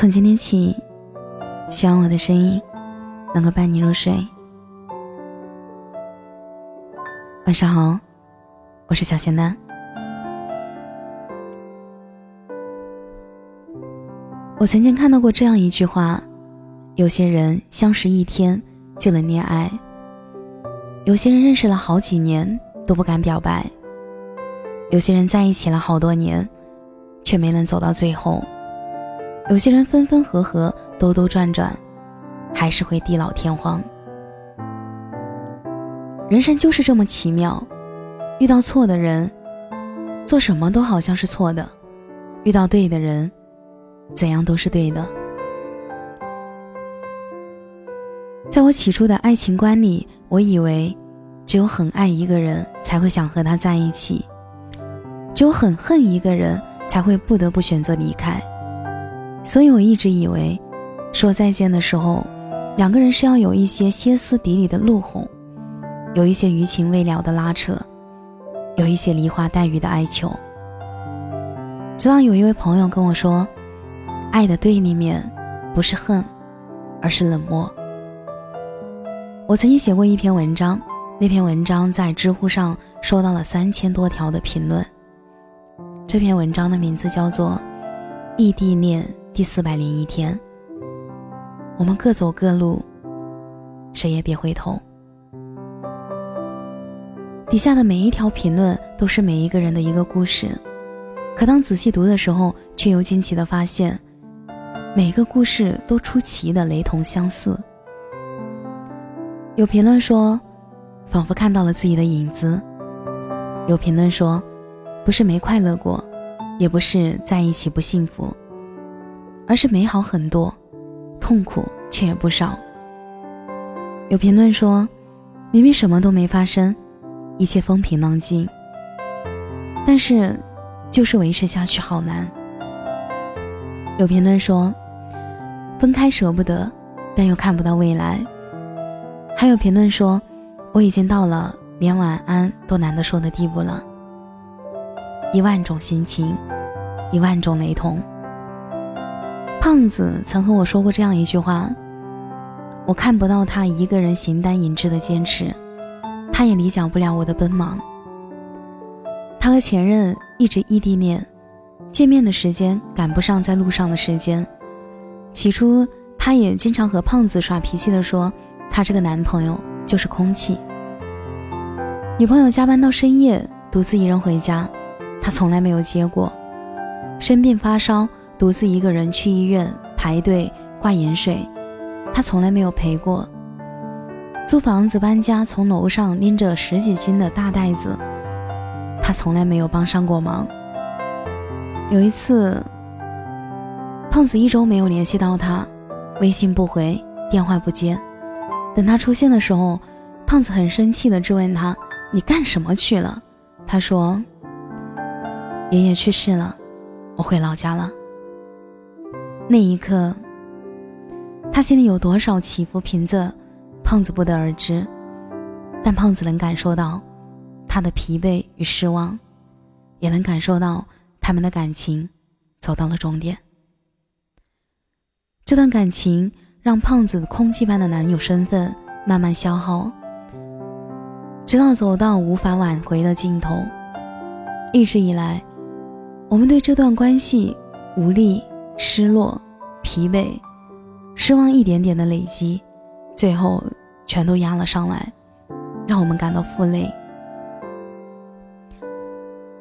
从今天起，希望我的声音能够伴你入睡。晚上好，我是小仙丹。我曾经看到过这样一句话：有些人相识一天就能恋爱，有些人认识了好几年都不敢表白，有些人在一起了好多年，却没能走到最后。有些人分分合合，兜兜转转，还是会地老天荒。人生就是这么奇妙，遇到错的人，做什么都好像是错的；遇到对的人，怎样都是对的。在我起初的爱情观里，我以为只有很爱一个人才会想和他在一起，只有很恨一个人才会不得不选择离开。所以我一直以为，说再见的时候，两个人是要有一些歇斯底里的怒吼，有一些余情未了的拉扯，有一些梨花带雨的哀求。直到有一位朋友跟我说，爱的对立面不是恨，而是冷漠。我曾经写过一篇文章，那篇文章在知乎上收到了三千多条的评论。这篇文章的名字叫做《异地恋》。第四百零一天，我们各走各路，谁也别回头。底下的每一条评论都是每一个人的一个故事，可当仔细读的时候，却又惊奇的发现，每个故事都出奇的雷同相似。有评论说，仿佛看到了自己的影子；有评论说，不是没快乐过，也不是在一起不幸福。而是美好很多，痛苦却也不少。有评论说，明明什么都没发生，一切风平浪静，但是就是维持下去好难。有评论说，分开舍不得，但又看不到未来。还有评论说，我已经到了连晚安都懒得说的地步了。一万种心情，一万种雷同。胖子曾和我说过这样一句话：“我看不到他一个人形单影只的坚持，他也理解不了我的奔忙。他和前任一直异地恋，见面的时间赶不上在路上的时间。起初，他也经常和胖子耍脾气的说，他这个男朋友就是空气。女朋友加班到深夜，独自一人回家，他从来没有接过。生病发烧。”独自一个人去医院排队挂盐水，他从来没有陪过。租房子搬家，从楼上拎着十几斤的大袋子，他从来没有帮上过忙。有一次，胖子一周没有联系到他，微信不回，电话不接。等他出现的时候，胖子很生气地质问他：“你干什么去了？”他说：“爷爷去世了，我回老家了。”那一刻，他心里有多少起伏平仄，胖子不得而知。但胖子能感受到他的疲惫与失望，也能感受到他们的感情走到了终点。这段感情让胖子空气般的男友身份慢慢消耗，直到走到无法挽回的尽头。一直以来，我们对这段关系无力。失落、疲惫、失望一点点的累积，最后全都压了上来，让我们感到负累。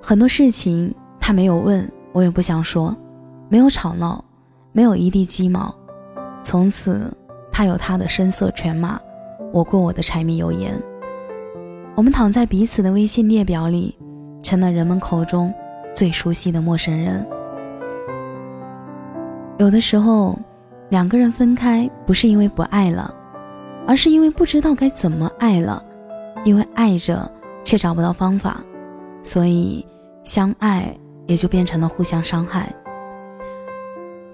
很多事情他没有问，我也不想说，没有吵闹，没有一地鸡毛。从此，他有他的声色犬马，我过我的柴米油盐。我们躺在彼此的微信列表里，成了人们口中最熟悉的陌生人。有的时候，两个人分开不是因为不爱了，而是因为不知道该怎么爱了，因为爱着却找不到方法，所以相爱也就变成了互相伤害。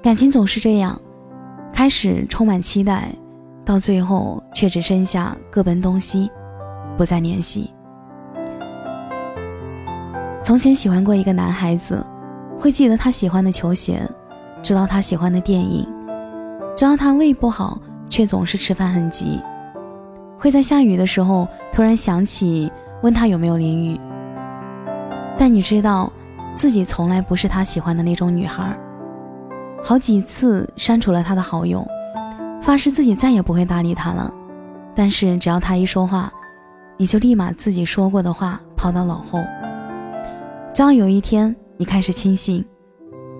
感情总是这样，开始充满期待，到最后却只剩下各奔东西，不再联系。从前喜欢过一个男孩子，会记得他喜欢的球鞋。知道他喜欢的电影，知道他胃不好却总是吃饭很急，会在下雨的时候突然想起问他有没有淋雨。但你知道，自己从来不是他喜欢的那种女孩。好几次删除了他的好友，发誓自己再也不会搭理他了。但是只要他一说话，你就立马自己说过的话抛到脑后。直到有一天你开始清醒，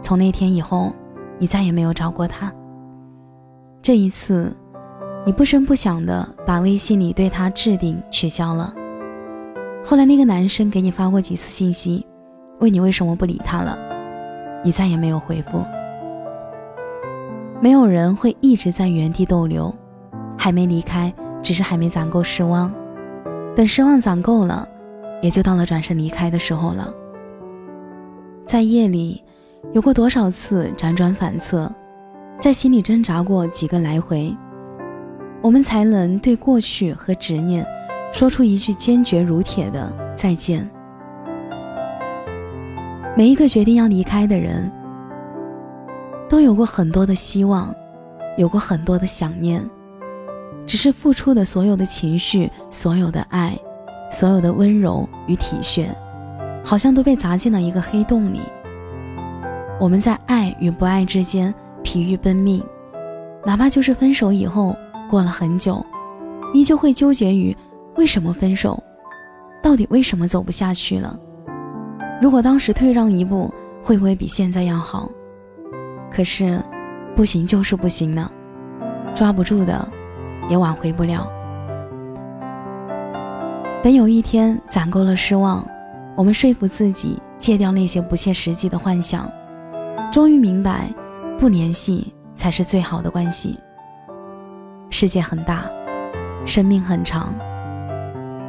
从那天以后，你再也没有找过他。这一次，你不声不响的把微信里对他置顶取消了。后来那个男生给你发过几次信息，问你为什么不理他了，你再也没有回复。没有人会一直在原地逗留，还没离开，只是还没攒够失望。等失望攒够了，也就到了转身离开的时候了。在夜里，有过多少次辗转反侧，在心里挣扎过几个来回，我们才能对过去和执念说出一句坚决如铁的再见。每一个决定要离开的人。都有过很多的希望，有过很多的想念，只是付出的所有的情绪、所有的爱、所有的温柔与体恤，好像都被砸进了一个黑洞里。我们在爱与不爱之间疲于奔命，哪怕就是分手以后过了很久，依旧会纠结于为什么分手，到底为什么走不下去了？如果当时退让一步，会不会比现在要好？可是，不行就是不行呢，抓不住的，也挽回不了。等有一天攒够了失望，我们说服自己戒掉那些不切实际的幻想，终于明白，不联系才是最好的关系。世界很大，生命很长，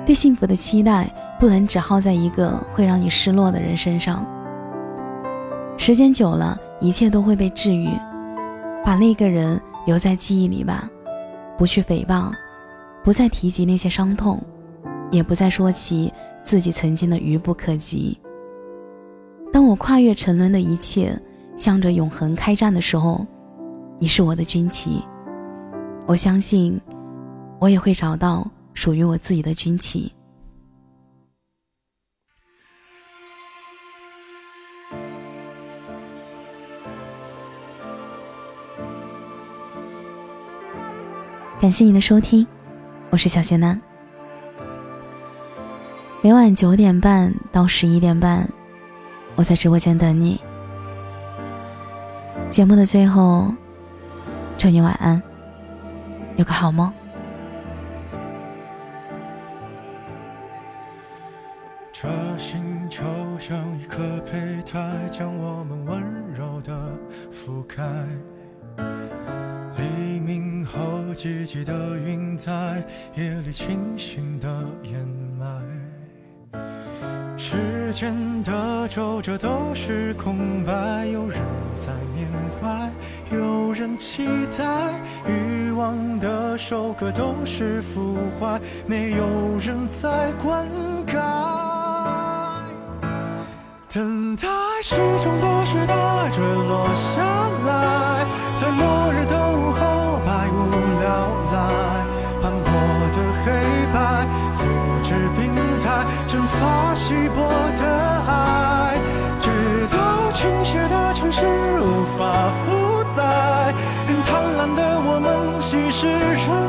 对幸福的期待不能只耗在一个会让你失落的人身上。时间久了。一切都会被治愈，把那个人留在记忆里吧，不去诽谤，不再提及那些伤痛，也不再说起自己曾经的愚不可及。当我跨越沉沦的一切，向着永恒开战的时候，你是我的军旗，我相信，我也会找到属于我自己的军旗。感谢你的收听，我是小仙男。每晚九点半到十一点半，我在直播间等你。节目的最后，祝你晚安，有个好梦。这星球像一颗胚胎，将我们温柔的覆盖。黎明后，寂寂的云在夜里清醒的掩埋。时间的皱褶都是空白，有人在缅怀，有人期待。欲望的收割都是腐坏，没有人在灌溉。等待时钟的时代坠落下来，在末日的。蒸发稀薄的爱，直到倾斜的城市无法负载，任贪婪的我们稀释成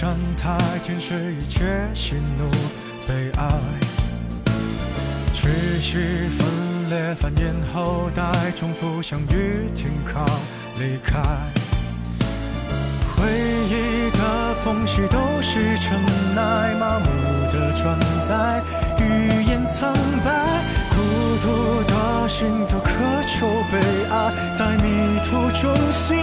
站台，见识一切喜怒悲哀，持续分裂繁衍后代，重复相遇停靠离开。回忆的缝隙都是尘埃，麻木的转载，语言苍白，孤独的心都渴求被爱，在迷。途中醒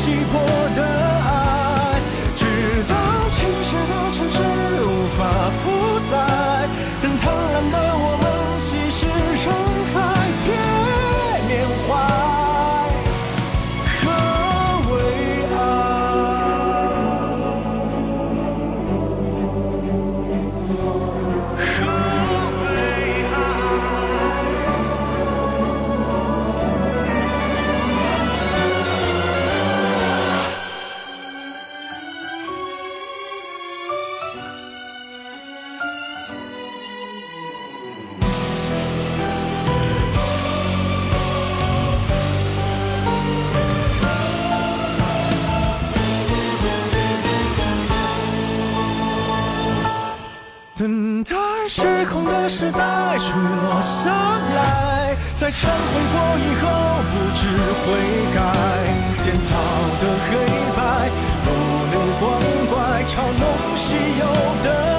发稀薄的失控的时代坠落下来，在忏悔过以后不知悔改，颠倒的黑白，落泪光怪，嘲弄稀有的。